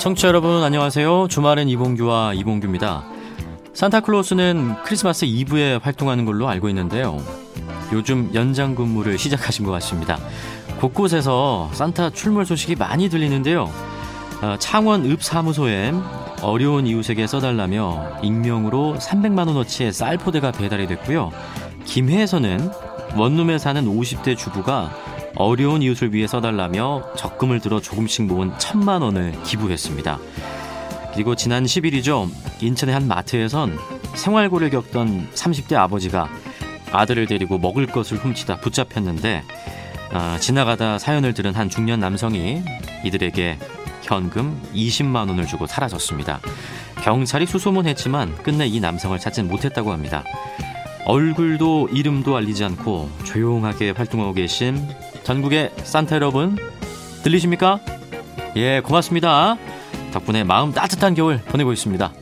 청취자 여러분 안녕하세요. 주말엔 이봉규와 이봉규입니다. 산타클로스는 크리스마스 이브에 활동하는 걸로 알고 있는데요. 요즘 연장 근무를 시작하신 것 같습니다. 곳곳에서 산타 출몰 소식이 많이 들리는데요. 어, 창원 읍사무소에 어려운 이웃에게 써달라며 익명으로 300만 원어치의 쌀 포대가 배달이 됐고요. 김해에서는 원룸에 사는 50대 주부가 어려운 이웃을 위해 써달라며 적금을 들어 조금씩 모은 천만 원을 기부했습니다. 그리고 지난 10일이죠. 인천의 한 마트에선 생활고를 겪던 30대 아버지가 아들을 데리고 먹을 것을 훔치다 붙잡혔는데 어, 지나가다 사연을 들은 한 중년 남성이 이들에게 현금 20만 원을 주고 사라졌습니다. 경찰이 수소문했지만 끝내 이 남성을 찾진 못했다고 합니다. 얼굴도 이름도 알리지 않고 조용하게 활동하고 계신 전국의 산타 여러분 들리십니까? 예, 고맙습니다. 덕분에 마음 따뜻한 겨울 보내고 있습니다.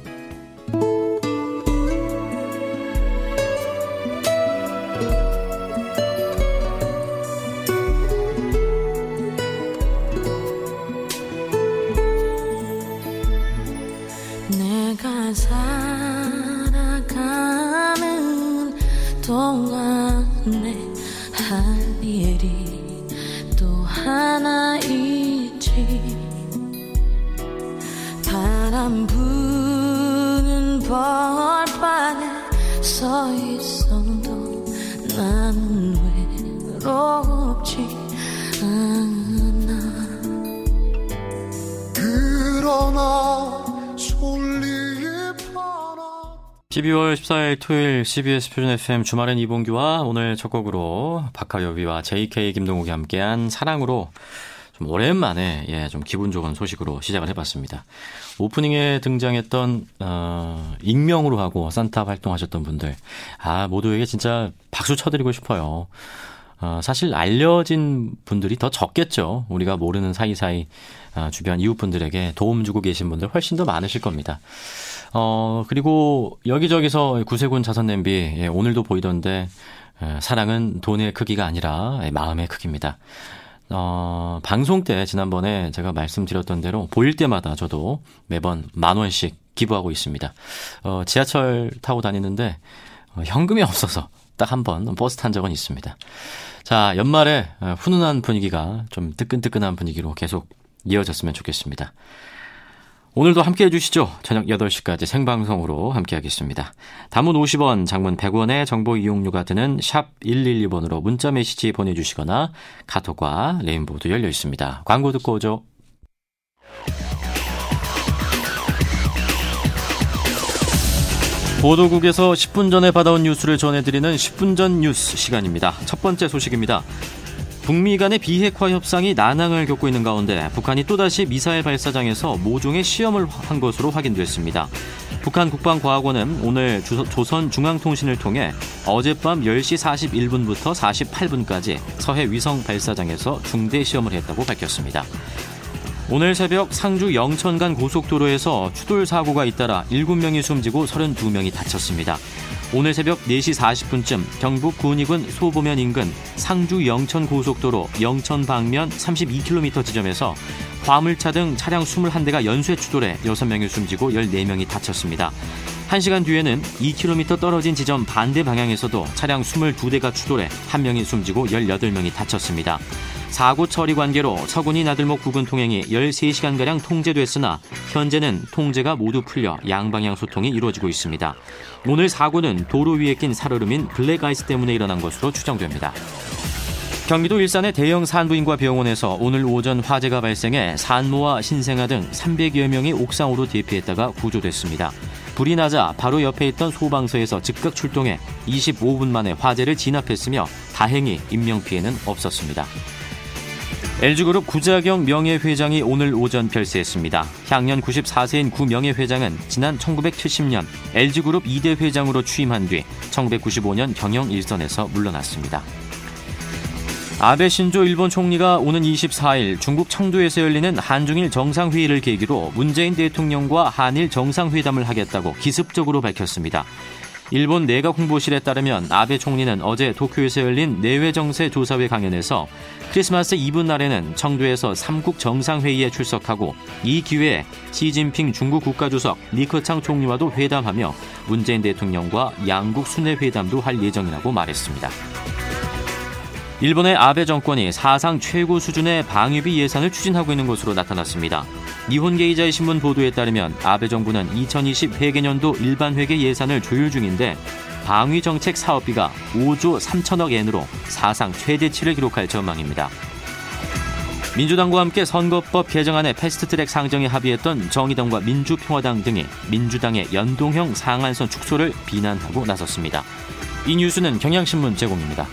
12월 14일 토요일 CBS 표준 FM 주말엔 이봉규와 오늘 첫 곡으로 박하여비와 JK 김동욱이 함께한 사랑으로 좀 오랜만에 예, 좀 기분 좋은 소식으로 시작을 해봤습니다. 오프닝에 등장했던 어, 익명으로 하고 산타 활동하셨던 분들 아 모두에게 진짜 박수 쳐드리고 싶어요. 어, 사실 알려진 분들이 더 적겠죠. 우리가 모르는 사이사이 어, 주변 이웃분들에게 도움 주고 계신 분들 훨씬 더 많으실 겁니다. 어, 그리고 여기저기서 구세군 자선 냄비, 예, 오늘도 보이던데, 예, 사랑은 돈의 크기가 아니라 예, 마음의 크기입니다. 어, 방송 때 지난번에 제가 말씀드렸던 대로 보일 때마다 저도 매번 만 원씩 기부하고 있습니다. 어, 지하철 타고 다니는데 어, 현금이 없어서 딱 한 번 버스 탄 적은 있습니다. 자, 연말에 어, 훈훈한 분위기가 좀 뜨끈뜨끈한 분위기로 계속 이어졌으면 좋겠습니다. 오늘도 함께 해주시죠. 저녁 8시까지 생방송으로 함께 하겠습니다. 단문 50원, 장문 100원의 정보 이용료가 드는 샵 112번으로 문자 메시지 보내주시거나 카톡과 레인보도 열려 있습니다. 광고 듣고 오죠. 보도국에서 10분 전에 받아온 뉴스를 전해드리는 10분 전 뉴스 시간입니다. 첫 번째 소식입니다. 북미 간의 비핵화 협상이 난항을 겪고 있는 가운데 북한이 또다시 미사일 발사장에서 모종의 시험을 한 것으로 확인됐습니다. 북한 국방과학원은 오늘 조선중앙통신을 통해 어젯밤 10시 41분부터 48분까지 서해 위성 발사장에서 중대 시험을 했다고 밝혔습니다. 오늘 새벽 상주 영천 간 고속도로에서 추돌 사고가 잇따라 7명이 숨지고 32명이 다쳤습니다. 오늘 새벽 4시 40분쯤 경북 군위군 소보면 인근 상주 영천 고속도로 영천 방면 32km 지점에서 화물차 등 차량 21대가 연쇄 추돌해 6명이 숨지고 14명이 다쳤습니다. 1시간 뒤에는 2km 떨어진 지점 반대 방향에서도 차량 22대가 추돌해 1명이 숨지고 18명이 다쳤습니다. 사고 처리 관계로 서군이 나들목 부근 통행이 13시간가량 통제됐으나 현재는 통제가 모두 풀려 양방향 소통이 이루어지고 있습니다. 오늘 사고는 도로 위에 낀 살얼음인 블랙아이스 때문에 일어난 것으로 추정됩니다. 경기도 일산의 대형 산부인과 병원에서 오늘 오전 화재가 발생해 산모와 신생아 등 300여 명이 옥상으로 대피했다가 구조됐습니다. 불이 나자 바로 옆에 있던 소방서에서 즉각 출동해 25분 만에 화재를 진압했으며 다행히 인명피해는 없었습니다. LG그룹 구자경 명예회장이 오늘 오전 별세했습니다. 향년 94세인 구 명예회장은 지난 1970년 LG그룹 2대 회장으로 취임한 뒤 1995년 경영 일선에서 물러났습니다. 아베 신조 일본 총리가 오는 24일 중국 청두에서 열리는 한중일 정상회의를 계기로 문재인 대통령과 한일 정상회담을 하겠다고 기습적으로 밝혔습니다. 일본 내각 홍보실에 따르면 아베 총리는 어제 도쿄에서 열린 내외 정세 조사회 강연에서 크리스마스 이브 날에는 청두에서 삼국 정상회의에 출석하고 이 기회에 시진핑 중국 국가주석 리커창 총리와도 회담하며 문재인 대통령과 양국 수뇌 회담도 할 예정이라고 말했습니다. 일본의 아베 정권이 사상 최고 수준의 방위비 예산을 추진하고 있는 것으로 나타났습니다. 니혼게이자이 신문 보도에 따르면 아베 정부는 2020 회계년도 일반 회계 예산을 조율 중인데 방위 정책 사업비가 5조 3천억 엔으로 사상 최대치를 기록할 전망입니다. 민주당과 함께 선거법 개정안의 패스트트랙 상정에 합의했던 정의당과 민주평화당 등이 민주당의 연동형 상한선 축소를 비난하고 나섰습니다. 이 뉴스는 경향신문 제공입니다.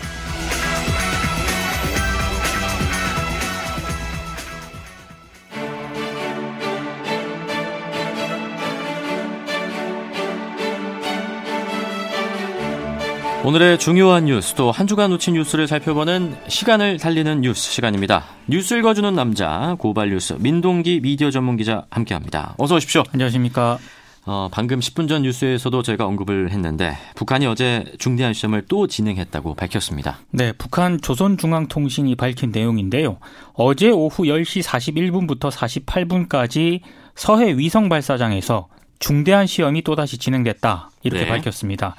오늘의 중요한 뉴스 또 한 주간 놓친 뉴스를 살펴보는 시간을 달리는 뉴스 시간입니다. 뉴스 읽어주는 남자 고발 뉴스 민동기 미디어 전문 기자 함께합니다. 어서 오십시오. 안녕하십니까. 어, 방금 10분 전 뉴스에서도 저희가 언급을 했는데 북한이 어제 중대한 시험을 또 진행했다고 밝혔습니다. 네, 북한 조선중앙통신이 밝힌 내용인데요. 어제 오후 10시 41분부터 48분까지 서해 위성 발사장에서 중대한 시험이 또다시 진행됐다. 이렇게 네. 밝혔습니다.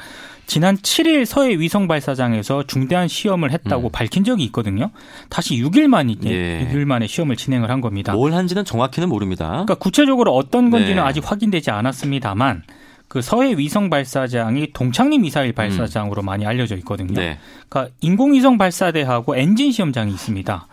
지난 7일 서해 위성 발사장에서 중대한 시험을 했다고 음. 밝힌 적이 있거든요. 다시 6일 만에 예. 6일 만에 시험을 진행을 한 겁니다. 뭘 한지는 정확히는 모릅니다. 그러니까 구체적으로 어떤 건지는 네. 아직 확인되지 않았습니다만 그 서해 위성 발사장이 동창리 미사일 발사장으로 음. 많이 알려져 있거든요. 네. 그러니까 인공위성 발사대하고 엔진 시험장이 있습니다.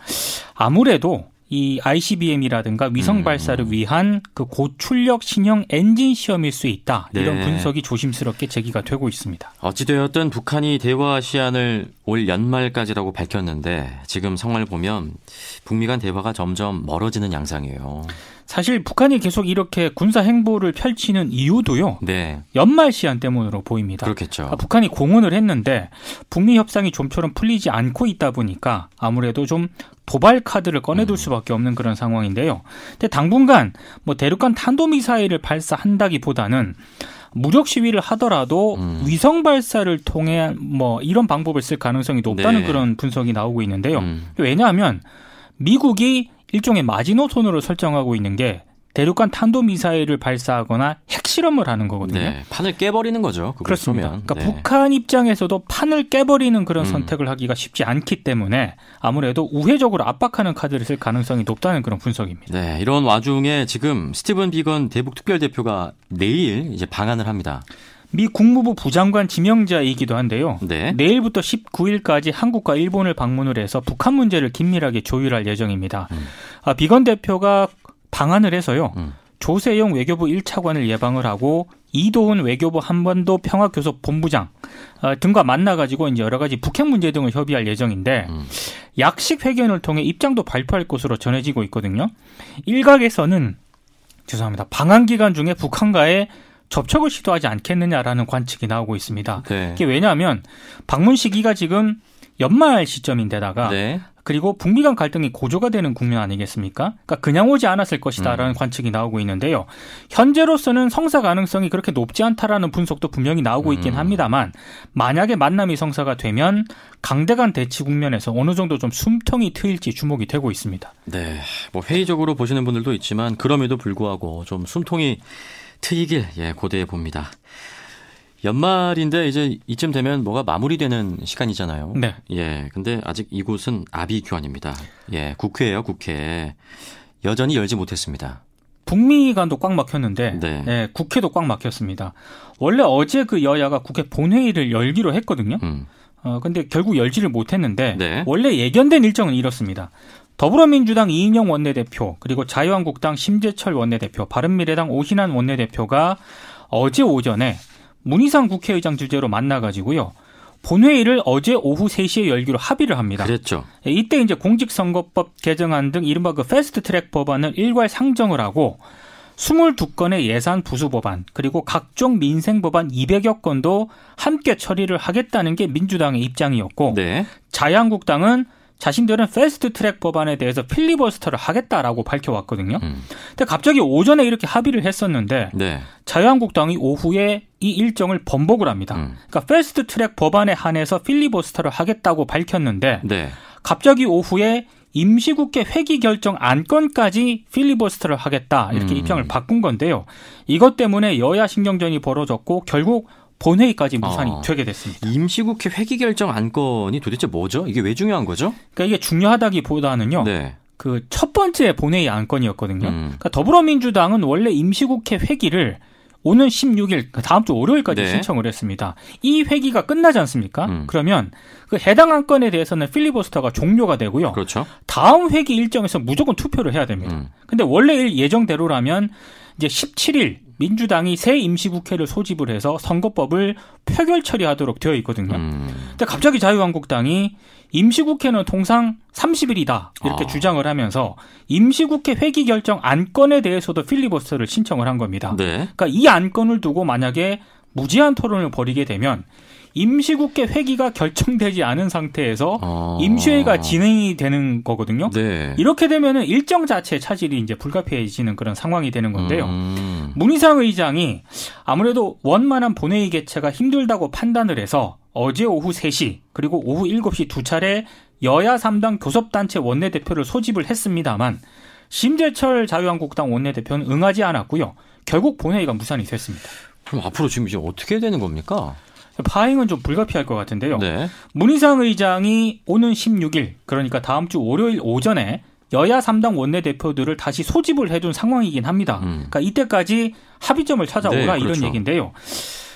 아무래도 이 ICBM이라든가 위성 음. 발사를 위한 그 고출력 신형 엔진 시험일 수 있다. 이런 네. 분석이 조심스럽게 제기가 되고 있습니다. 어찌되었든 북한이 대화 시한을 올 연말까지라고 밝혔는데 지금 상황을 보면 북미 간 대화가 점점 멀어지는 양상이에요. 사실 북한이 계속 이렇게 군사 행보를 펼치는 이유도요. 네. 연말 시한 때문으로 보입니다. 그렇겠죠. 그러니까 북한이 공언을 했는데 북미 협상이 좀처럼 풀리지 않고 있다 보니까 아무래도 좀 도발 카드를 꺼내둘 음. 수밖에 없는 그런 상황인데요. 근데 당분간 뭐 대륙간 탄도미사일을 발사한다기보다는 무력 시위를 하더라도 음. 위성 발사를 통해 뭐 이런 방법을 쓸 가능성이 높다는 네. 그런 분석이 나오고 있는데요. 음. 왜냐하면 미국이 일종의 마지노선으로 설정하고 있는 게 대륙간 탄도미사일을 발사하거나 핵실험을 하는 거거든요. 네, 판을 깨버리는 거죠. 그렇습니다. 그러니까 네. 북한 입장에서도 판을 깨버리는 그런 음. 선택을 하기가 쉽지 않기 때문에 아무래도 우회적으로 압박하는 카드를 쓸 가능성이 높다는 그런 분석입니다. 네, 이런 와중에 지금 스티븐 비건 대북 특별대표가 내일 이제 방한을 합니다. 미 국무부 부장관 지명자이기도 한데요. 네. 내일부터 19일까지 한국과 일본을 방문을 해서 북한 문제를 긴밀하게 조율할 예정입니다. 음. 아, 비건 대표가 방한을 해서요. 음. 조세용 외교부 1차관을 예방을 하고 이도훈 외교부 한반도 평화교섭 본부장 어, 등과 만나가지고 이제 여러 가지 북핵 문제 등을 협의할 예정인데 음. 약식 회견을 통해 입장도 발표할 것으로 전해지고 있거든요. 일각에서는 죄송합니다. 방한 기간 중에 북한과의 접촉을 시도하지 않겠느냐라는 관측이 나오고 있습니다. 네. 이게 왜냐하면 방문 시기가 지금 연말 시점인데다가 네. 그리고 북미 간 갈등이 고조가 되는 국면 아니겠습니까? 그러니까 그냥 오지 않았을 것이다라는 음. 관측이 나오고 있는데요. 현재로서는 성사 가능성이 그렇게 높지 않다라는 분석도 분명히 나오고 있긴 음. 합니다만 만약에 만남이 성사가 되면 강대간 대치 국면에서 어느 정도 좀 숨통이 트일지 주목이 되고 있습니다. 네. 뭐 회의적으로 보시는 분들도 있지만 그럼에도 불구하고 좀 숨통이 트이길 예, 고대해 봅니다. 연말인데 이제 이쯤 되면 뭐가 마무리되는 시간이잖아요. 네. 예. 근데 아직 이곳은 아비 규환입니다. 예. 국회예요, 국회. 여전히 열지 못했습니다. 북미간도 꽉 막혔는데 네. 예, 국회도 꽉 막혔습니다. 원래 어제 그 여야가 국회 본회의를 열기로 했거든요. 음. 어 근데 결국 열지를 못했는데 네. 원래 예견된 일정은 이렇습니다. 더불어민주당 이인영 원내대표 그리고 자유한국당 심재철 원내대표 바른미래당 오신환 원내대표가 어제 오전에 문희상 국회의장 주재로 만나가지고요. 본회의를 어제 오후 3시에 열기로 합의를 합니다. 그랬죠. 예, 이때 이제 공직선거법 개정안 등 이른바 그 패스트 트랙 법안을 일괄 상정을 하고 22건의 예산 부수 법안 그리고 각종 민생 법안 200여 건도 함께 처리를 하겠다는 게 민주당의 입장이었고 네. 자유한국당은 자신들은 패스트 트랙 법안에 대해서 필리버스터를 하겠다라고 밝혀왔거든요. 음. 근데 갑자기 오전에 이렇게 합의를 했었는데 네. 자유한국당이 오후에 이 일정을 번복을 합니다. 음. 그러니까 패스트 트랙 법안에 한해서 필리버스터를 하겠다고 밝혔는데 네. 갑자기 오후에 임시국회 회기 결정 안건까지 필리버스터를 하겠다 이렇게 음. 입장을 바꾼 건데요. 이것 때문에 여야 신경전이 벌어졌고 결국 본회의까지 무산이 어. 되게 됐습니다. 임시국회 회기 결정 안건이 도대체 뭐죠? 이게 왜 중요한 거죠? 그러니까 이게 중요하다기보다는요. 네. 그 첫 번째 본회의 안건이었거든요. 음. 그러니까 더불어민주당은 원래 임시국회 회기를 오는 16일 그 다음 주 월요일까지 네. 신청을 했습니다. 이 회기가 끝나지 않습니까? 음. 그러면 그 해당 안건에 대해서는 필리버스터가 종료가 되고요. 그렇죠. 다음 회기 일정에서 무조건 투표를 해야 됩니다. 음. 근데 원래 예정대로라면 이제 17일 민주당이 새 임시국회를 소집을 해서 선거법을 표결 처리하도록 되어 있거든요. 음. 근데 갑자기 자유한국당이 임시국회는 통상 30일이다 이렇게 아. 주장을 하면서 임시국회 회기 결정 안건에 대해서도 필리버스터를 신청을 한 겁니다. 네. 그러니까 이 안건을 두고 만약에 무제한 토론을 벌이게 되면 임시국회 회기가 결정되지 않은 상태에서 아. 임시회가 진행이 되는 거거든요. 네. 이렇게 되면은 일정 자체 차질이 이제 불가피해지는 그런 상황이 되는 건데요. 음. 문희상 의장이 아무래도 원만한 본회의 개최가 힘들다고 판단을 해서 어제 오후 3시 그리고 오후 7시 두 차례 여야 3당 교섭단체 원내대표를 소집을 했습니다만 심재철 자유한국당 원내대표는 응하지 않았고요. 결국 본회의가 무산이 됐습니다. 그럼 앞으로 지금 이제 어떻게 되는 겁니까? 파행은 좀 불가피할 것 같은데요. 네. 문희상 의장이 오는 16일 그러니까 다음 주 월요일 오전에 여야 3당 원내대표들을 다시 소집을 해둔 상황이긴 합니다. 음. 그러니까 이때까지 합의점을 찾아오라 네, 그렇죠. 이런 얘기인데요.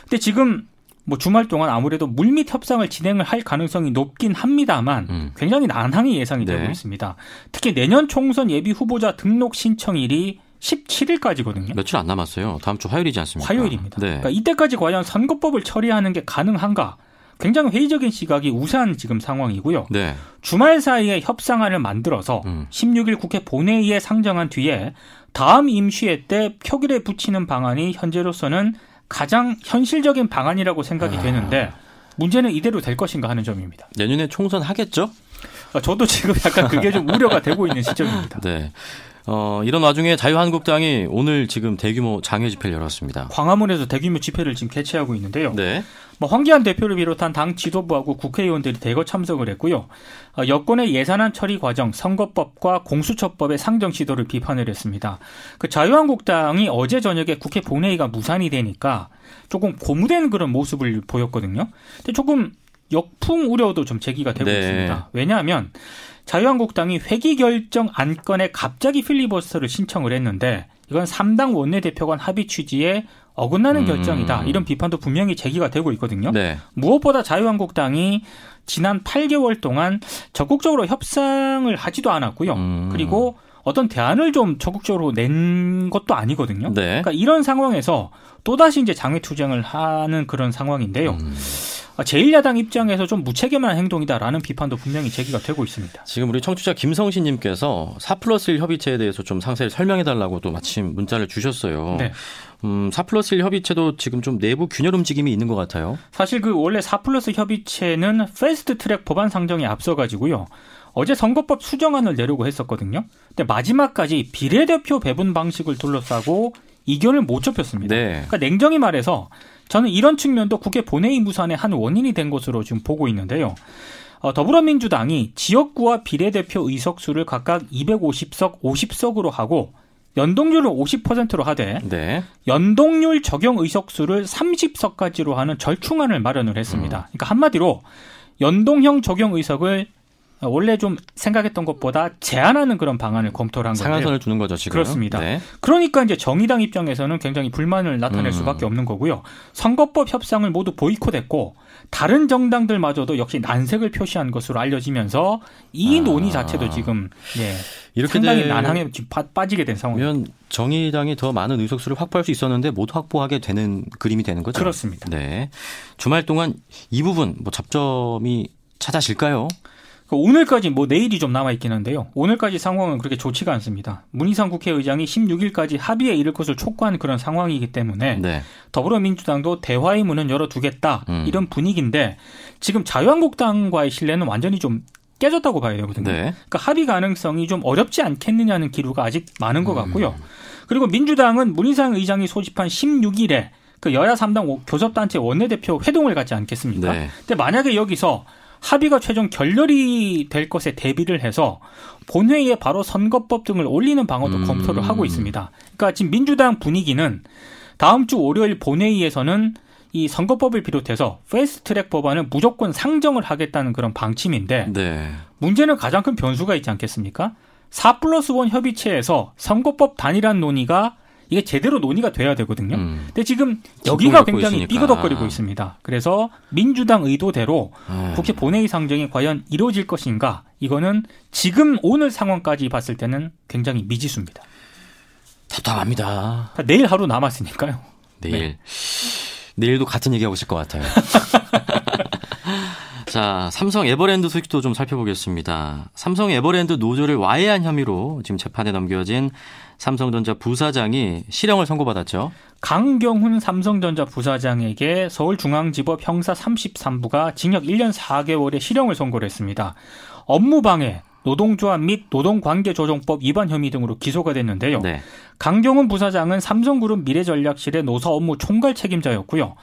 근데 지금 뭐 주말 동안 아무래도 물밑 협상을 진행을 할 가능성이 높긴 합니다만 음. 굉장히 난항이 예상이 네. 되고 있습니다. 특히 내년 총선 예비 후보자 등록 신청일이 17일까지거든요. 며칠 안 남았어요. 다음 주 화요일이지 않습니까? 화요일입니다. 네. 그러니까 이때까지 과연 선거법을 처리하는 게 가능한가? 굉장히 회의적인 시각이 우세한 지금 상황이고요. 네. 주말 사이에 협상안을 만들어서 음. 16일 국회 본회의에 상정한 뒤에 다음 임시회 때 표결에 붙이는 방안이 현재로서는 가장 현실적인 방안이라고 생각이 아. 되는데 문제는 이대로 될 것인가 하는 점입니다. 내년에 총선 하겠죠? 아, 저도 지금 약간 그게 좀 우려가 되고 있는 시점입니다. 네. 어, 이런 와중에 자유한국당이 오늘 지금 대규모 장외 집회를 열었습니다. 광화문에서 대규모 집회를 지금 개최하고 있는데요. 네. 뭐 황기안 대표를 비롯한 당 지도부하고 국회의원들이 대거 참석을 했고요. 어, 여권의 예산안 처리 과정, 선거법과 공수처법의 상정 시도를 비판을 했습니다. 그 자유한국당이 어제 저녁에 국회 본회의가 무산이 되니까 조금 고무된 그런 모습을 보였거든요. 근데 조금 역풍 우려도 좀 제기가 되고 네. 있습니다. 왜냐하면 자유한국당이 회기 결정 안건에 갑자기 필리버스터를 신청을 했는데 이건 3당 원내대표 간 합의 취지에 어긋나는 음. 결정이다. 이런 비판도 분명히 제기가 되고 있거든요. 네. 무엇보다 자유한국당이 지난 8개월 동안 적극적으로 협상을 하지도 않았고요. 음. 그리고 어떤 대안을 좀 적극적으로 낸 것도 아니거든요. 네. 그러니까 이런 상황에서 또다시 이제 장외 투쟁을 하는 그런 상황인데요. 음. 아, 제1야당 입장에서 좀 무책임한 행동이다라는 비판도 분명히 제기가 되고 있습니다. 지금 우리 청취자 김성신 님께서 4 플러스 1 협의체에 대해서 좀 상세히 설명해 달라고 또 마침 문자를 주셨어요. 네. 음, 4 플러스 1 협의체도 지금 좀 내부 균열 움직임이 있는 것 같아요. 사실 그 원래 4 플러스 협의체는 패스트 트랙 법안 상정에 앞서가지고요. 어제 선거법 수정안을 내려고 했었거든요. 근데 마지막까지 비례대표 배분 방식을 둘러싸고 이견을 못 좁혔습니다. 네. 그러니까 냉정히 말해서 저는 이런 측면도 국회 본회의 무산의 한 원인이 된 것으로 지금 보고 있는데요. 어, 더불어민주당이 지역구와 비례대표 의석수를 각각 250석, 50석으로 하고 연동률을 50%로 하되 네. 연동률 적용 의석수를 30석까지로 하는 절충안을 마련을 했습니다. 음. 그러니까 한마디로 연동형 적용 의석을 원래 좀 생각했던 것보다 제한하는 그런 방안을 검토를 한 거예요. 상한선을 두는 거죠, 지금. 그렇습니다. 네. 그러니까 이제 정의당 입장에서는 굉장히 불만을 나타낼 음. 수밖에 없는 거고요. 선거법 협상을 모두 보이콧했고 다른 정당들마저도 역시 난색을 표시한 것으로 알려지면서 이 아. 논의 자체도 지금 예, 이렇게 상당히 난항에 빠지게 된 상황이면 정의당이 더 많은 의석수를 확보할 수 있었는데 못 확보하게 되는 그림이 되는 거죠. 그렇습니다. 네. 주말 동안 이 부분 뭐 잡점이 찾아질까요? 그 오늘까지 뭐 내일이 좀 남아 있긴 한데요. 오늘까지 상황은 그렇게 좋지가 않습니다. 문희상 국회의장이 16일까지 합의에 이를 것을 촉구한 그런 상황이기 때문에 네. 더불어민주당도 대화의 문은 열어두겠다 음. 이런 분위기인데 지금 자유한국당과의 신뢰는 완전히 좀 깨졌다고 봐야 되거든요. 네. 그러니까 합의 가능성이 좀 어렵지 않겠느냐는 기류가 아직 많은 것 같고요. 음. 그리고 민주당은 문희상 의장이 소집한 16일에 그 여야 3당 교섭단체 원내대표 회동을 갖지 않겠습니까? 네. 근데 만약에 여기서 합의가 최종 결렬이 될 것에 대비를 해서 본회의에 바로 선거법 등을 올리는 방안도 음. 검토를 하고 있습니다. 그러니까 지금 민주당 분위기는 다음 주 월요일 본회의에서는 이 선거법을 비롯해서 패스트트랙 법안을 무조건 상정을 하겠다는 그런 방침인데 네. 문제는 가장 큰 변수가 있지 않겠습니까? 4 플러스 1 협의체에서 선거법 단일한 논의가 이게 제대로 논의가 돼야 되거든요. 음. 근데 지금 여기가 굉장히. 삐그덕거리고 있습니다. 그래서 민주당 의도대로 에이. 국회 본회의 상정이 과연 이루어질 것인가? 이거는 지금 오늘 상황까지 봤을 때는 굉장히 미지수입니다. 답답합니다. 내일 하루 남았으니까요. 내일. 네. 내일도 같은 얘기 하고 있을 것 같아요. 자, 삼성 에버랜드 소식도 좀 살펴보겠습니다. 삼성 에버랜드 노조를 와해한 혐의로 지금 재판에 넘겨진 삼성전자 부사장이 실형을 선고받았죠. 강경훈 삼성전자 부사장에게 서울중앙지법 형사 33부가 징역 1년 4개월의 실형을 선고를 했습니다. 업무방해, 노동조합 및 노동관계조정법 위반 혐의 등으로 기소가 됐는데요. 네. 강경훈 부사장은 삼성그룹 미래전략실의 노사 업무 총괄 책임자였고요.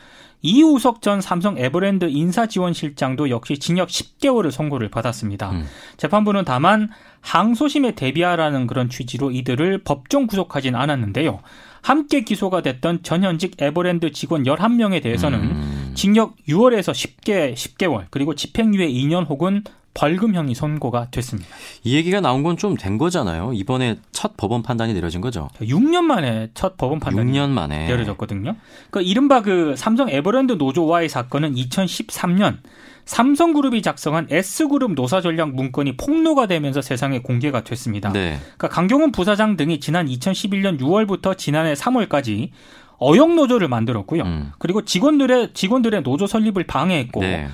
이우석 전 삼성 에버랜드 인사지원실장도 역시 징역 10개월을 선고를 받았습니다. 음. 재판부는 다만 항소심에 대비하라는 그런 취지로 이들을 법정 구속하진 않았는데요. 함께 기소가 됐던 전현직 에버랜드 직원 11명에 대해서는 음. 징역 6월에서 10개, 10개월, 그리고 집행유예 2년 혹은 벌금형이 선고가 됐습니다. 이 얘기가 나온 건 좀 된 거잖아요. 이번에 첫 법원 판단이 내려진 거죠. 6년 만에 첫 법원 판단이 6년 만에 내려졌거든요. 그 이른바 그 삼성 에버랜드 노조와의 사건은 2013년 삼성그룹이 작성한 S그룹 노사전략 문건이 폭로가 되면서 세상에 공개가 됐습니다. 네. 그러니까 강경훈 부사장 등이 지난 2011년 6월부터 지난해 3월까지 어용 노조를 만들었고요. 음. 그리고 직원들의 직원들의 노조 설립을 방해했고 네.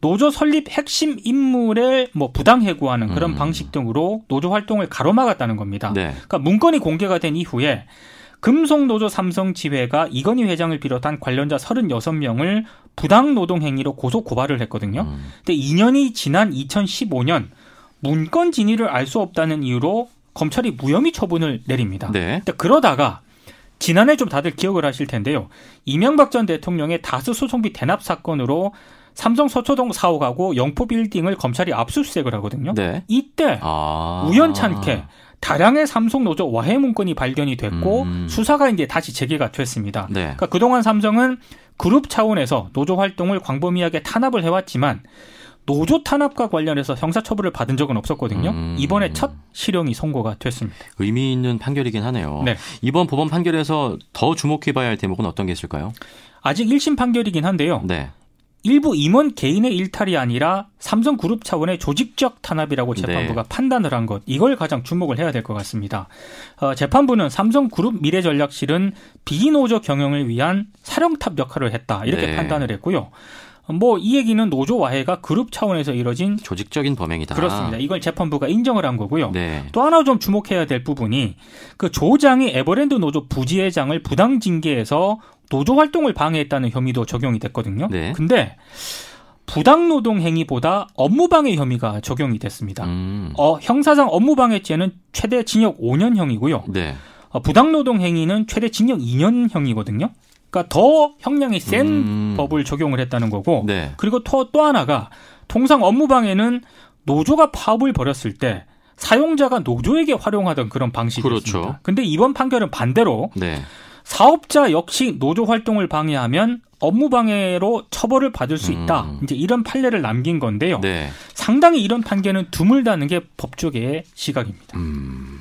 노조 설립 핵심 인물을 뭐 부당 해고하는 그런 음. 방식 등으로 노조 활동을 가로막았다는 겁니다. 네. 그러니까 문건이 공개가 된 이후에 금속노조 삼성 지회가 이건희 회장을 비롯한 관련자 36명을 부당 노동 행위로 고소 고발을 했거든요. 음. 근데 2년이 지난 2015년 문건 진위를 알 수 없다는 이유로 검찰이 무혐의 처분을 내립니다. 네. 근데 그러다가 지난해 좀 다들 기억을 하실 텐데요. 이명박 전 대통령의 다수 소송비 대납 사건으로 삼성 서초동 사옥하고 영포 빌딩을 검찰이 압수수색을 하거든요. 네. 이때 아. 우연찮게 다량의 삼성 노조 와해 문건이 발견이 됐고 음. 수사가 이제 다시 재개가 됐습니다. 네. 그러니까 그동안 삼성은 그룹 차원에서 노조 활동을 광범위하게 탄압을 해왔지만 노조 탄압과 관련해서 형사처벌을 받은 적은 없었거든요. 음. 이번에 첫 실형이 선고가 됐습니다. 의미 있는 판결이긴 하네요. 네. 이번 법원 판결에서 더 주목해봐야 할 대목은 어떤 게 있을까요? 아직 1심 판결이긴 한데요. 네. 일부 임원 개인의 일탈이 아니라 삼성 그룹 차원의 조직적 탄압이라고 네. 재판부가 네. 판단을 한 것, 이걸 가장 주목을 해야 될 것 같습니다. 어, 재판부는 삼성 그룹 미래전략실은 비노조 경영을 위한 사령탑 역할을 했다, 이렇게 네. 판단을 했고요. 뭐 이 얘기는 노조 와해가 그룹 차원에서 이뤄진 조직적인 범행이다. 그렇습니다. 이걸 재판부가 인정을 한 거고요. 네. 또 하나 좀 주목해야 될 부분이 그 조장이 에버랜드 노조 부지회장을 부당 징계해서 노조 활동을 방해했다는 혐의도 적용이 됐거든요. 네. 근데 부당 노동 행위보다 업무 방해 혐의가 적용이 됐습니다. 음. 어, 형사상 업무 방해죄는 최대 징역 5년형이고요. 네. 어, 부당 노동 행위는 최대 징역 2년형이거든요. 그러니까 더 형량이 센 음. 법을 적용을 했다는 거고. 네. 그리고 또, 또 하나가 통상 업무 방해는 노조가 파업을 벌였을 때 사용자가 노조에게 활용하던 그런 방식이었습니다. 그렇죠. 근데 이번 판결은 반대로 네. 사업자 역시 노조 활동을 방해하면 업무 방해로 처벌을 받을 수 있다. 음. 이제 이런 판례를 남긴 건데요. 네. 상당히 이런 판결은 드물다는 게 법조계의 시각입니다. 음.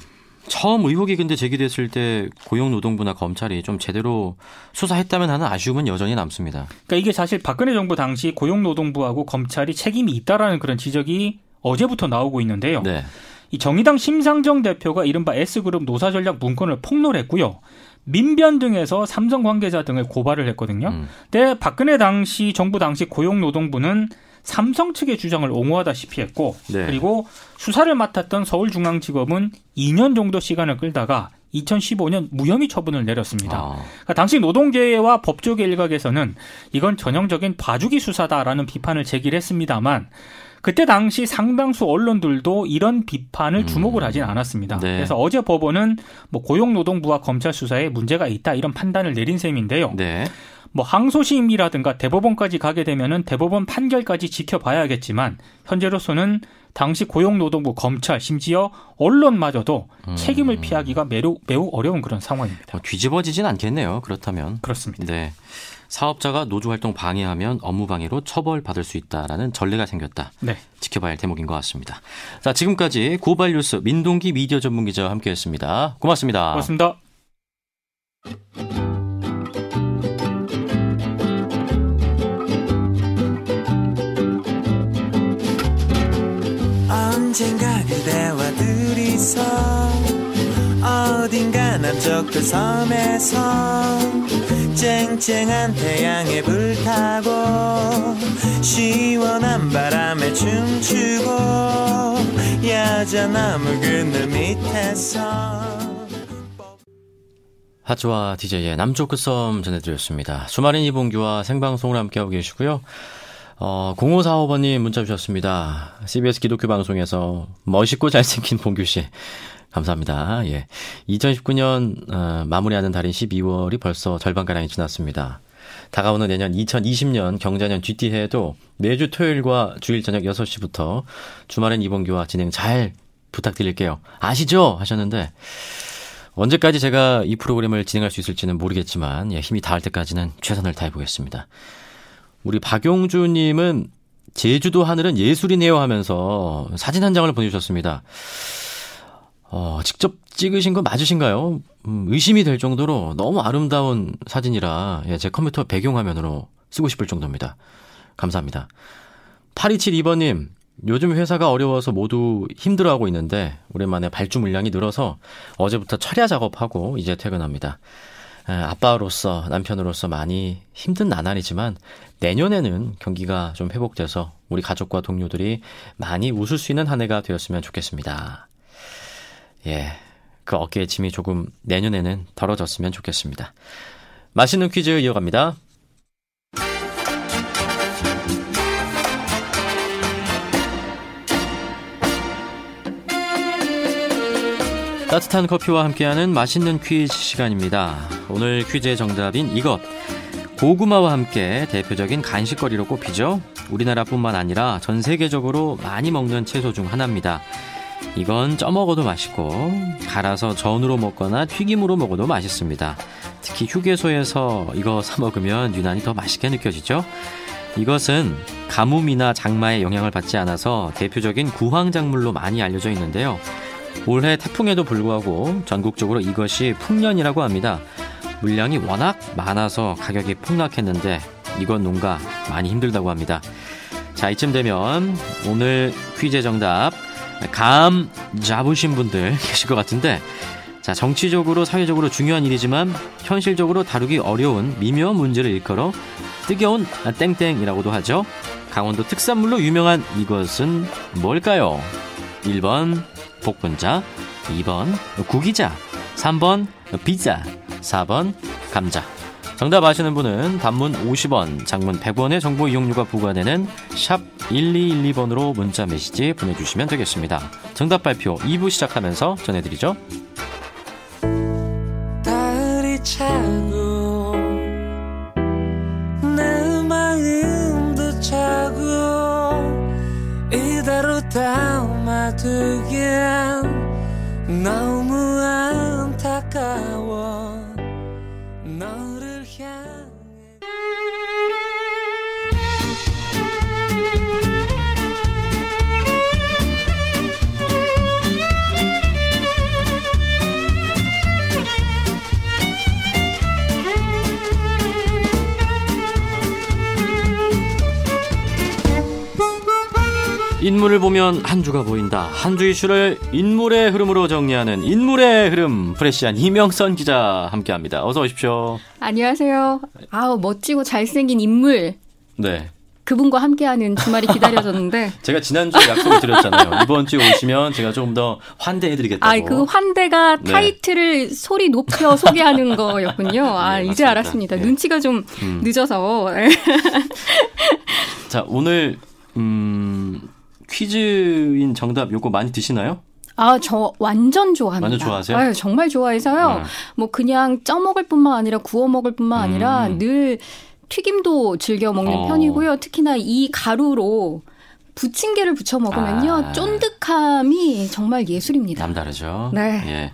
처음 의혹이 근데 제기됐을 때 고용노동부나 검찰이 좀 제대로 수사했다면 하는 아쉬움은 여전히 남습니다. 그러니까 이게 사실 박근혜 정부 당시 고용노동부하고 검찰이 책임이 있다라는 그런 지적이 어제부터 나오고 있는데요. 네. 이 정의당 심상정 대표가 이른바 S그룹 노사전략 문건을 폭로했고요. 민변 등에서 삼성 관계자 등을 고발을 했거든요. 음. 근데 박근혜 당시 정부 당시 고용노동부는 삼성 측의 주장을 옹호하다시피 했고 네. 그리고 수사를 맡았던 서울중앙지검은 2년 정도 시간을 끌다가 2015년 무혐의 처분을 내렸습니다. 아. 그러니까 당시 노동계와 법조계 일각에서는 이건 전형적인 봐주기 수사다라는 비판을 제기를 했습니다만 그때 당시 상당수 언론들도 이런 비판을 음. 주목을 하진 않았습니다. 네. 그래서 어제 법원은 뭐 고용노동부와 검찰 수사에 문제가 있다 이런 판단을 내린 셈인데요. 네. 뭐 항소심이라든가 대법원까지 가게 되면은 대법원 판결까지 지켜봐야겠지만 현재로서는 당시 고용노동부 검찰 심지어 언론마저도 음. 책임을 피하기가 매우 매우 어려운 그런 상황입니다. 뭐 뒤집어지진 않겠네요. 그렇다면 그렇습니다. 네. 사업자가 노조 활동 방해하면 업무 방해로 처벌받을 수 있다라는 전례가 생겼다. 네. 지켜봐야 할 대목인 것 같습니다. 자, 지금까지 고발 뉴스 민동기 미디어 전문 기자와 함께 했습니다. 고맙습니다. 고맙습니다. 언젠가 그대와 둘이서 어딘가 남쪽 그 섬에서 쨍쨍한 태양에 불타고 시원한 바람에 춤추고 야자나무 그늘 밑에서 하츠와 DJ의 남쪽 끝섬 전해드렸습니다. 주말인 이봉규와 생방송을 함께하고 계시고요. 어, 0545번님 문자 주셨습니다. CBS 기독교 방송에서 멋있고 잘생긴 봉규 씨. 감사합니다. 예. 2019년 어, 마무리하는 달인 12월이 벌써 절반가량이 지났습니다. 다가오는 내년 2020년 경자년 뒤띠해에도 매주 토요일과 주일 저녁 6시부터 주말엔 이봉규와 진행 잘 부탁드릴게요. 아시죠? 하셨는데 언제까지 제가 이 프로그램을 진행할 수 있을지는 모르겠지만 예, 힘이 닿을 때까지는 최선을 다해 보겠습니다. 우리 박용주 님은 제주도 하늘은 예술이네요 하면서 사진 한 장을 보내주셨습니다. 어, 직접 찍으신 거 맞으신가요? 음, 의심이 될 정도로 너무 아름다운 사진이라 예, 제 컴퓨터 배경화면으로 쓰고 싶을 정도입니다. 감사합니다. 8272번님, 요즘 회사가 어려워서 모두 힘들어하고 있는데 오랜만에 발주 물량이 늘어서 어제부터 철야 작업하고 이제 퇴근합니다. 아빠로서 남편으로서 많이 힘든 나날이지만 내년에는 경기가 좀 회복돼서 우리 가족과 동료들이 많이 웃을 수 있는 한 해가 되었으면 좋겠습니다. 예. 그 어깨의 짐이 조금 내년에는 덜어졌으면 좋겠습니다. 맛있는 퀴즈 이어갑니다. 따뜻한 커피와 함께하는 맛있는 퀴즈 시간입니다. 오늘 퀴즈의 정답인 이것. 고구마와 함께 대표적인 간식거리로 꼽히죠. 우리나라뿐만 아니라 전 세계적으로 많이 먹는 채소 중 하나입니다. 이건 쪄먹어도 맛있고 갈아서 전으로 먹거나 튀김으로 먹어도 맛있습니다. 특히 휴게소에서 이거 사 먹으면 유난히 더 맛있게 느껴지죠. 이것은 가뭄이나 장마의 영향을 받지 않아서 대표적인 구황작물로 많이 알려져 있는데요. 올해 태풍에도 불구하고 전국적으로 이것이 풍년이라고 합니다. 물량이 워낙 많아서 가격이 폭락했는데 이건 농가 많이 힘들다고 합니다. 자, 이쯤 되면 오늘 퀴즈 정답 감 잡으신 분들 계실 것 같은데 자, 정치적으로 사회적으로 중요한 일이지만 현실적으로 다루기 어려운 미묘한 문제를 일컬어 뜨겨온 땡땡이라고도 하죠. 강원도 특산물로 유명한 이것은 뭘까요? 1번 복분자, 2번 구기자, 3번 피자, 4번 감자. 정답 아시는 분은 단문 50원, 장문 100원의 정보 이용료가 부과되는 샵 1212번으로 문자 메시지 보내주시면 되겠습니다. 정답 발표 2부 시작하면서 전해드리죠. 인물을 보면 한 주가 보인다. 한 주 이슈를 인물의 흐름으로 정리하는 인물의 흐름 프레시안 이명선 기자 함께합니다. 어서 오십시오. 안녕하세요. 아우 멋지고 잘생긴 인물. 네. 그분과 함께하는 주말이 기다려졌는데 제가 지난주에 약속을 드렸잖아요. 이번 주에 오시면 제가 조금 더 환대해드리겠다고. 아, 그 환대가 네. 타이틀을 소리 높여 소개하는 거였군요. 아, 네, 이제 맞습니다. 알았습니다. 네. 눈치가 좀 음. 늦어서. 자, 오늘 음, 퀴즈인 정답 요거 많이 드시나요? 아, 저 완전 좋아합니다. 완전 좋아하세요? 아 정말 좋아해서요. 네. 뭐 그냥 쪄 먹을 뿐만 아니라 구워 먹을 뿐만 아니라 음. 늘 튀김도 즐겨 먹는 어. 편이고요. 특히나 이 가루로 부침개를 부쳐 먹으면요. 아. 쫀득함이 정말 예술입니다. 남다르죠. 네. 예.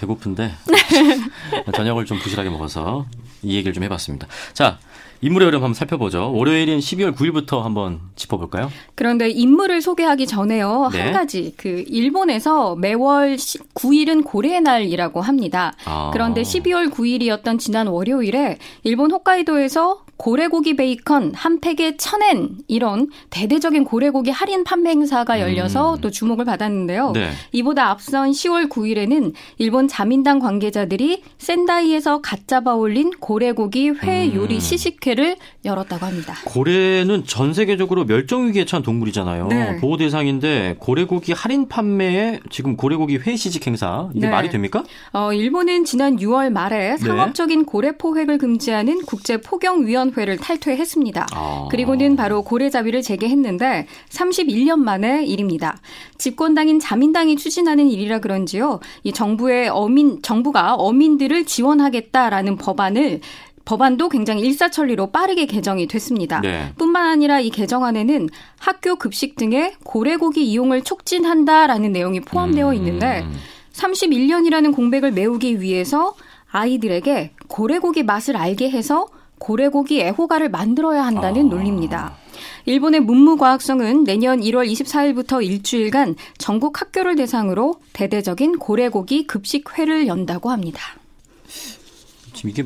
배고픈데 저녁을 좀 부실하게 먹어서 이 얘기를 좀 해봤습니다. 자, 인물의 흐름 한번 살펴보죠. 월요일인 12월 9일부터 한번 짚어볼까요? 그런데 인물을 소개하기 전에요. 네. 한 가지 그 일본에서 매월 9일은 고래의 날이라고 합니다. 아. 그런데 12월 9일이었던 지난 월요일에 일본 홋카이도에서 고래고기 베이컨 한 팩에 천엔 이런 대대적인 고래고기 할인 판매 행사가 열려서 음. 또 주목을 받았는데요. 네. 이보다 앞선 10월 9일에는 일본 자민당 관계자들이 센다이에서 갓 잡아 올린 고래고기 회 음. 요리 시식 회를 열었다고 합니다. 고래는 전 세계적으로 멸종 위기에 처한 동물이잖아요. 네. 보호 대상인데 고래고기 할인 판매에 지금 고래고기 회 시식 행사 이게 네. 말이 됩니까? 어, 일본은 지난 6월 말에 네. 상업적인 고래 포획을 금지하는 국제 포경 위원 위원회를 탈퇴했습니다. 아. 그리고는 바로 고래자비를 재개했는데 31년 만의 일입니다. 집권당인 자민당이 추진하는 일이라 그런지요. 이 정부의 어민 정부가 어민들을 지원하겠다라는 법안을 법안도 굉장히 일사천리로 빠르게 개정이 됐습니다. 네. 뿐만 아니라 이 개정안에는 학교 급식 등의 고래고기 이용을 촉진한다라는 내용이 포함되어 음. 있는데 31년이라는 공백을 메우기 위해서 아이들에게 고래고기 맛을 알게 해서 고래고기 애호가를 만들어야 한다는 아. 논리입니다. 일본의 문부과학성은 내년 1월 24일부터 일주일간 전국 학교를 대상으로 대대적인 고래고기 급식회를 연다고 합니다. 지금 이게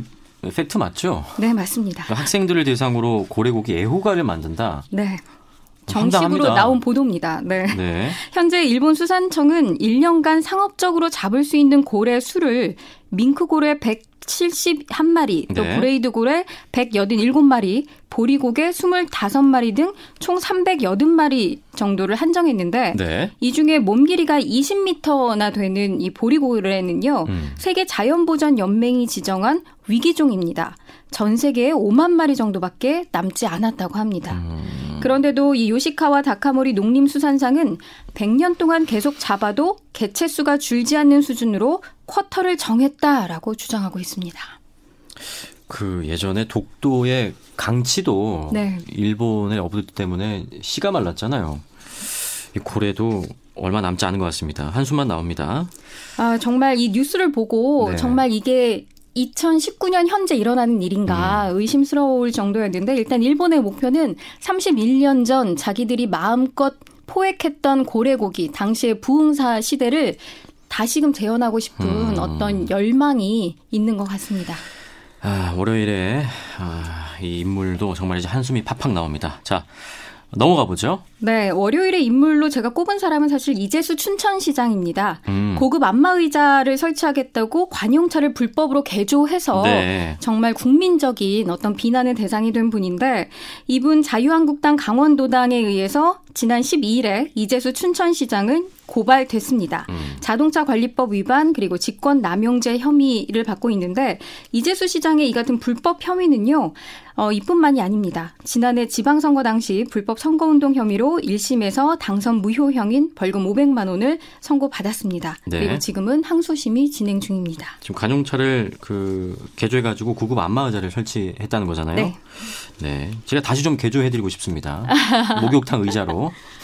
팩트 맞죠? 네, 맞습니다. 그러니까 학생들을 대상으로 고래고기 애호가를 만든다. 네. 정식으로 나온 보도입니다. 네. 네. 현재 일본 수산청은 1년간 상업적으로 잡을 수 있는 고래 수를 밍크고래 171마리, 또 네. 브라이드 고래 187마리, 보리고개 25마리 등 총 380마리 정도를 한정했는데 네. 이 중에 몸 길이가 20m나 되는 이 보리고래는요. 음. 세계 자연보전 연맹이 지정한 위기종입니다. 전 세계에 5만 마리 정도밖에 남지 않았다고 합니다. 음. 그런데도 이 요시카와 다카모리 농림수산상은 100년 동안 계속 잡아도 개체 수가 줄지 않는 수준으로 쿼터를 정했다라고 주장하고 있습니다. 그 예전에 독도의 강치도 네. 일본의 어부들 때문에 씨가 말랐잖아요. 이 고래도 얼마 남지 않은 것 같습니다. 한숨만 나옵니다. 아, 정말 이 뉴스를 보고 네. 정말 이게 2019년 현재 일어나는 일인가 음. 의심스러울 정도였는데 일단 일본의 목표는 31년 전 자기들이 마음껏 포획했던 고래고기 당시의 부흥사 시대를 다시금 재현하고 싶은 음. 어떤 열망이 있는 것 같습니다. 아, 월요일에 아, 이 인물도 정말 이제 한숨이 팍팍 나옵니다. 자, 넘어가 보죠. 네, 월요일의 인물로 제가 꼽은 사람은 사실 이재수 춘천시장입니다. 음. 고급 안마의자를 설치하겠다고 관용차를 불법으로 개조해서 네. 정말 국민적인 어떤 비난의 대상이 된 분인데 이분 자유한국당 강원도당에 의해서 지난 12일에 이재수 춘천시장은 고발됐습니다. 음. 자동차 관리법 위반 그리고 직권 남용죄 혐의를 받고 있는데 이재수 시장의 이 같은 불법 혐의는요. 어, 이뿐만이 아닙니다. 지난해 지방선거 당시 불법 선거운동 혐의로 1심에서 당선 무효형인 벌금 500만 원을 선고받았습니다. 네. 그리고 지금은 항소심이 진행 중입니다. 지금 관용차를 그 개조해가지고 구급 안마의자를 설치했다는 거잖아요. 네. 네. 제가 다시 좀 개조해드리고 싶습니다. 목욕탕 의자로.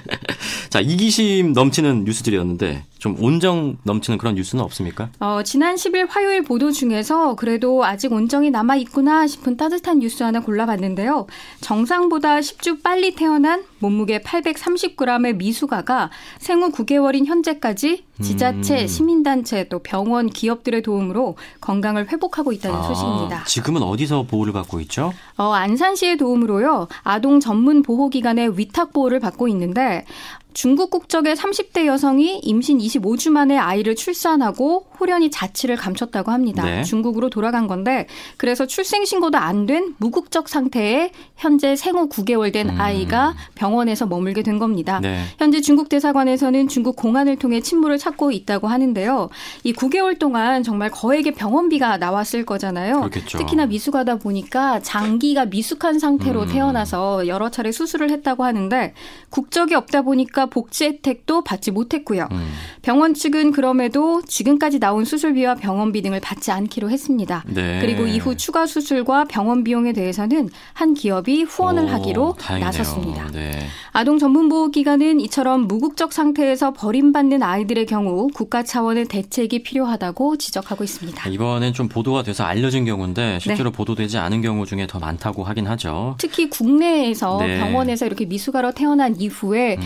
자, 이기심 넘치는 뉴스들이었는데 좀 온정 넘치는 그런 뉴스는 없습니까? 어, 지난 10일 화요일 보도 중에서 그래도 아직 온정이 남아 있구나 싶은 따뜻한 뉴스 하나 골라봤는데요. 정상보다 10주 빨리 태어난 몸무게 830g의 미숙아가 생후 9개월인 현재까지 지자체, 음. 시민단체 또 병원, 기업들의 도움으로 건강을 회복하고 있다는 아, 소식입니다. 지금은 어디서 보호를 받고 있죠? 어, 안산시의 도움으로요. 아동 전문 보호기관의 위탁 보호를 받고 있는데 중국 국적의 30대 여성이 임신 25주 만에 아이를 출산하고 호련히 자취를 감췄다고 합니다. 네. 중국으로 돌아간 건데 그래서 출생 신고도 안 된 무국적 상태에 현재 생후 9개월 된 음. 아이가 병원에서 머물게 된 겁니다. 네. 현재 중국 대사관에서는 중국 공안을 통해 친모를 찾고 있다고 하는데요. 이 9개월 동안 정말 거액의 병원비가 나왔을 거잖아요. 그렇겠죠. 특히나 미숙하다 보니까 장기가 미숙한 상태로 음. 태어나서 여러 차례 수술을 했다고 하는데 국적이 없다 보니까 복지 혜택도 받지 못했고요. 음. 병원 측은 그럼에도 지금까지 나온 수술비와 병원비 등을 받지 않기로 했습니다. 네. 그리고 이후 추가 수술과 병원 비용에 대해서는 한 기업이 후원을 오, 하기로 다행이네요. 나섰습니다. 네. 아동 전문보호기관은 이처럼 무국적 상태에서 버림받는 아이들의 경우 국가 차원의 대책이 필요하다고 지적하고 있습니다. 이번엔 좀 보도가 돼서 알려진 경우인데 실제로 네. 보도되지 않은 경우 중에 더 많다고 하긴 하죠. 특히 국내에서 네. 병원에서 이렇게 미숙아로 태어난 이후에 음.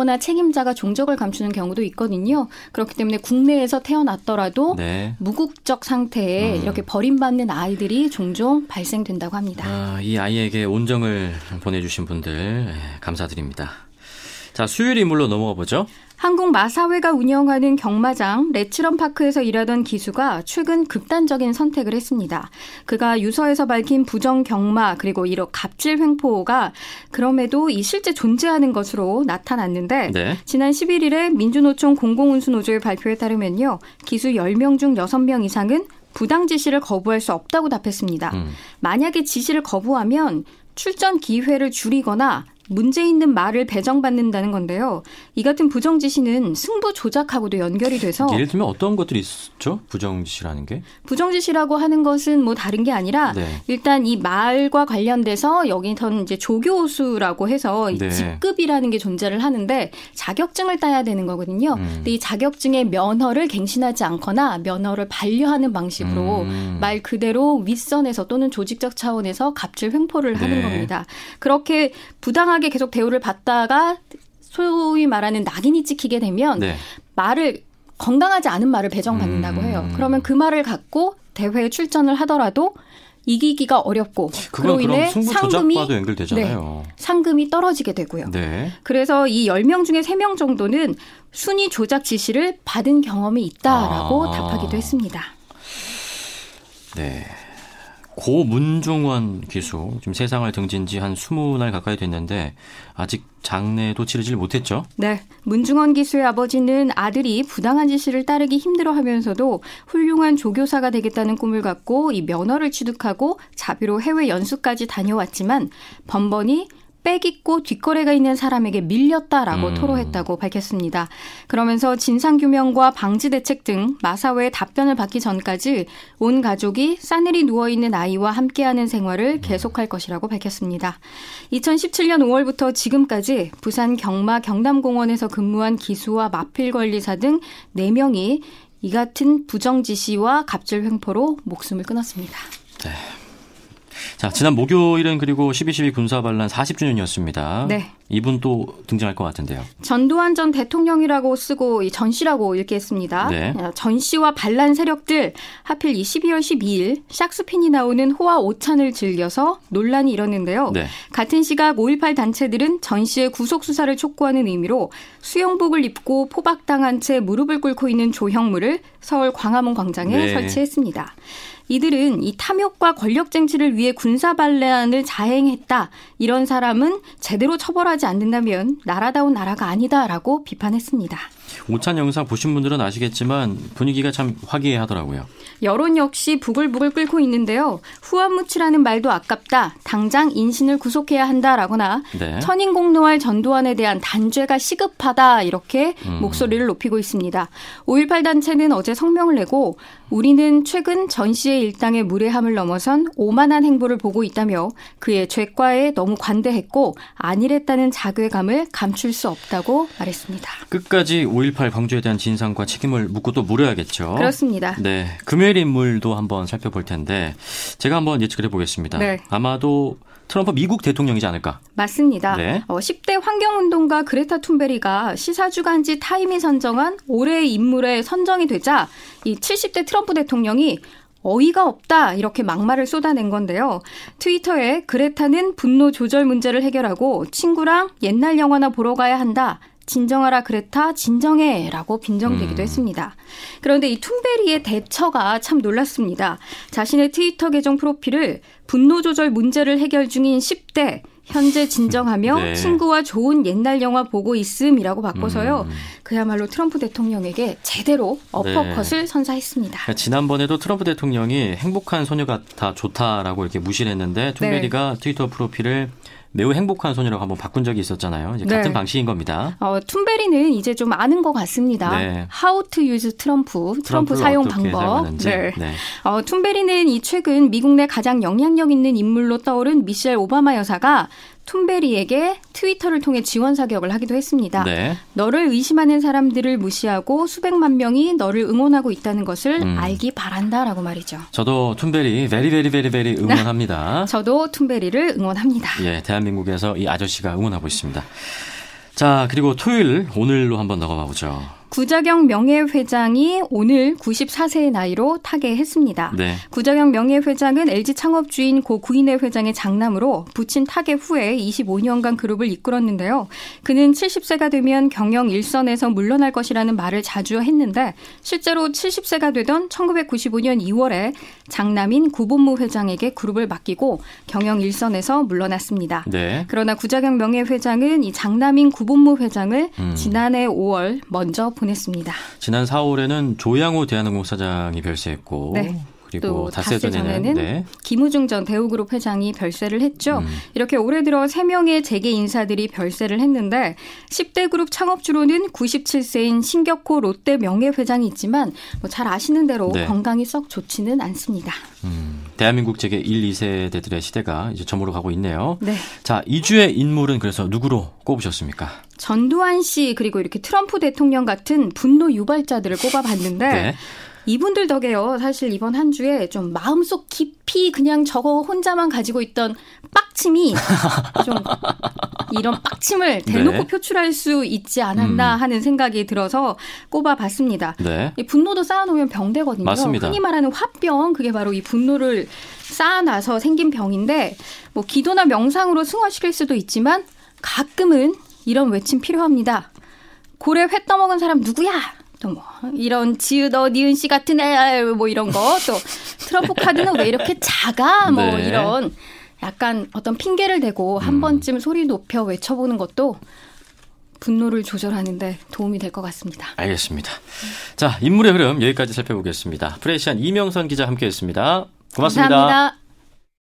부모나 책임자가 종적을 감추는 경우도 있거든요. 그렇기 때문에 국내에서 태어났더라도 네. 무국적 상태에 음. 이렇게 버림받는 아이들이 종종 발생된다고 합니다. 아, 이 아이에게 온정을 보내주신 분들 예, 감사드립니다. 자, 수요일 인물로 넘어가 보죠. 한국 마사회가 운영하는 경마장 레츠런 파크에서 일하던 기수가 최근 극단적인 선택을 했습니다. 그가 유서에서 밝힌 부정 경마 그리고 이런 갑질 횡포가 그럼에도 이 실제 존재하는 것으로 나타났는데 네. 지난 11일에 민주노총 공공운수노조의 발표에 따르면요. 기수 10명 중 6명 이상은 부당 지시를 거부할 수 없다고 답했습니다. 음. 만약에 지시를 거부하면 출전 기회를 줄이거나 문제 있는 말을 배정받는다는 건데요. 이 같은 부정지시는 승부 조작하고도 연결이 돼서 예를 들면 어떤 것들이 있죠? 부정지시라는 게? 부정지시라고 하는 것은 뭐 다른 게 아니라 네. 일단 이 말과 관련돼서 여기선 이제 조교수라고 해서 네. 직급이라는 게 존재를 하는데 자격증을 따야 되는 거거든요. 음. 근데 이 자격증의 면허를 갱신하지 않거나 면허를 반려하는 방식으로 음. 말 그대로 윗선에서 또는 조직적 차원에서 갑질 횡포를 네. 하는 겁니다. 그렇게 부당하게 건강하게 계속 대우를 받다가 소위 말하는 낙인이 찍히게 되면 네. 말을 건강하지 않은 말을 배정받는다고 해요. 음. 그러면 그 말을 갖고 대회에 출전을 하더라도 이기기가 어렵고 그로 인해 상금이 네, 상금이 떨어지게 되고요. 네. 그래서 이 10명 중에 3명 정도는 순위 조작 지시를 받은 경험이 있다라고 아. 답하기도 했습니다. 네. 고 문중원 기수 지금 세상을 등진 지 한 20날 가까이 됐는데 아직 장례도 치르질 못했죠. 네. 문중원 기수의 아버지는 아들이 부당한 지시를 따르기 힘들어하면서도 훌륭한 조교사가 되겠다는 꿈을 갖고 이 면허를 취득하고 자비로 해외 연수까지 다녀왔지만 번번이 빼기고 뒷거래가 있는 사람에게 밀렸다라고 음. 토로했다고 밝혔습니다. 그러면서 진상규명과 방지 대책 등 마사회의 답변을 받기 전까지 온 가족이 싸늘히 누워있는 아이와 함께하는 생활을 음. 계속할 것이라고 밝혔습니다. 2017년 5월부터 지금까지 부산 경마 경남공원에서 근무한 기수와 마필 관리사 등 4명이 이 같은 부정지시와 갑질 횡포로 목숨을 끊었습니다. 네. 자, 지난 목요일은 그리고 12.12 군사반란 40주년이었습니다. 네. 이분 또 등장할 것 같은데요. 전두환 전 대통령이라고 쓰고 전 씨라고 읽겠습니다. 네. 어, 전씨와 반란 세력들 하필 이 12월 12일 샥스핀이 나오는 호화 오찬을 즐겨서 논란이 일었는데요. 네. 같은 시각 5.18 단체들은 전 씨의 구속 수사를 촉구하는 의미로 수영복을 입고 포박당한 채 무릎을 꿇고 있는 조형물을 서울 광화문 광장에 네. 설치했습니다. 이들은 이 탐욕과 권력 쟁취를 위해 군사 반란을 자행했다. 이런 사람은 제대로 처벌하지 않는다면 나라다운 나라가 아니다라고 비판했습니다. 오찬 영상 보신 분들은 아시겠지만 분위기가 참 화기애애하더라고요. 여론 역시 부글부글 끓고 있는데요. 후한무치라는 말도 아깝다. 당장 인신을 구속해야 한다라거나 네. 천인공노할 전두환에 대한 단죄가 시급하다 이렇게 음. 목소리를 높이고 있습니다. 5.18 단체는 어제 성명을 내고 우리는 최근 전 씨의 일당의 무례함을 넘어선 오만한 행보를 보고 있다며 그의 죄과에 너무 관대했고 안일했다는 자괴감을 감출 수 없다고 말했습니다. 끝까지 5.18 광주에 대한 진상과 책임을 묻고 또 물어야겠죠. 그렇습니다. 네. 금요일 인물도 한번 살펴볼 텐데 제가 한번 예측을 해보겠습니다. 네. 아마도 트럼프 미국 대통령이지 않을까? 맞습니다. 네. 어, 10대 환경운동가 그레타 툰베리가 시사주간지 타임이 선정한 올해의 인물에 선정이 되자 이 70대 트럼프 대통령이 어이가 없다 이렇게 막말을 쏟아낸 건데요. 트위터에 그레타는 분노 조절 문제를 해결하고 친구랑 옛날 영화나 보러 가야 한다. 진정하라 그레타 진정해라고 빈정되기도 음. 했습니다. 그런데 이 툰베리의 대처가 참 놀랐습니다. 자신의 트위터 계정 프로필을 분노 조절 문제를 해결 중인 10대 현재 진정하며 네. 친구와 좋은 옛날 영화 보고 있음이라고 바꿔서요. 음. 그야말로 트럼프 대통령에게 제대로 어퍼컷을 네. 선사했습니다. 그러니까 지난번에도 트럼프 대통령이 행복한 소녀 같아 좋다라고 이렇게 무시를 했는데 툰베리가 네. 트위터 프로필을 매우 행복한 소녀라고 한번 바꾼 적이 있었잖아요. 이제 같은 네. 방식인 겁니다. 어, 툰베리는 이제 좀 아는 것 같습니다. 네. How to use 트럼프, 트럼프 사용 방법. 네. 네. 어, 툰베리는 이 최근 미국 내 가장 영향력 있는 인물로 떠오른 미셸 오바마 여사가 툰베리에게 트위터를 통해 지원 사격을 하기도 했습니다. 네. 너를 의심하는 사람들을 무시하고 수백만 명이 너를 응원하고 있다는 것을 음. 알기 바란다라고 말이죠. 저도 툰베리 very very very very 응원합니다. 저도 툰베리를 응원합니다. 예, 대한민국에서 이 아저씨가 응원하고 있습니다. 자, 그리고 토요일 오늘로 한번 넘어가 보죠. 구자경 명예회장이 오늘 94세의 나이로 타계했습니다. 네. 구자경 명예회장은 LG 창업주인 고 구인회 회장의 장남으로 부친 타계 후에 25년간 그룹을 이끌었는데요. 그는 70세가 되면 경영 일선에서 물러날 것이라는 말을 자주 했는데 실제로 70세가 되던 1995년 2월에 장남인 구본무 회장에게 그룹을 맡기고 경영 일선에서 물러났습니다. 네. 그러나 구자경 명예회장은 이 장남인 구본무 회장을 음. 지난해 5월 먼저 보냈습니다. 지난 4월에는 조양호 대한항공 사장이 별세했고 네. 그리고 닷새 전에는 네. 김우중 전 대우그룹 회장이 별세를 했죠. 음. 이렇게 올해 들어 3명의 재계 인사들이 별세를 했는데 10대 그룹 창업주로는 97세인 신격호 롯데 명예회장이 있지만 뭐 잘 아시는 대로 네. 건강이 썩 좋지는 않습니다. 음, 대한민국 재계 1, 2세대들의 시대가 이제 저물어 가고 있네요. 네. 자, 2주의 인물은 그래서 누구로 꼽으셨습니까? 전두환 씨 그리고 이렇게 트럼프 대통령 같은 분노 유발자들을 꼽아봤는데 네. 이분들 덕에요. 사실 이번 한 주에 좀 마음속 깊이 그냥 저거 혼자만 가지고 있던 빡침이 좀 이런 빡침을 대놓고 네. 표출할 수 있지 않았나 음. 하는 생각이 들어서 꼽아봤습니다. 네. 이 분노도 쌓아놓으면 병되거든요. 맞습니다. 흔히 말하는 화병 그게 바로 이 분노를 쌓아놔서 생긴 병인데 뭐 기도나 명상으로 승화시킬 수도 있지만 가끔은 이런 외침 필요합니다. 고래 회 떠먹은 사람 누구야? 또 뭐 이런 지읒어 니은 씨 같은 애 뭐 이런 거 또 트럼프 카드는 왜 이렇게 작아 뭐 네. 이런 약간 어떤 핑계를 대고 한 음. 번쯤 소리 높여 외쳐보는 것도 분노를 조절하는데 도움이 될 것 같습니다. 알겠습니다. 자 인물의 흐름 여기까지 살펴보겠습니다. 프레시안 이명선 기자 함께했습니다. 고맙습니다. 감사합니다.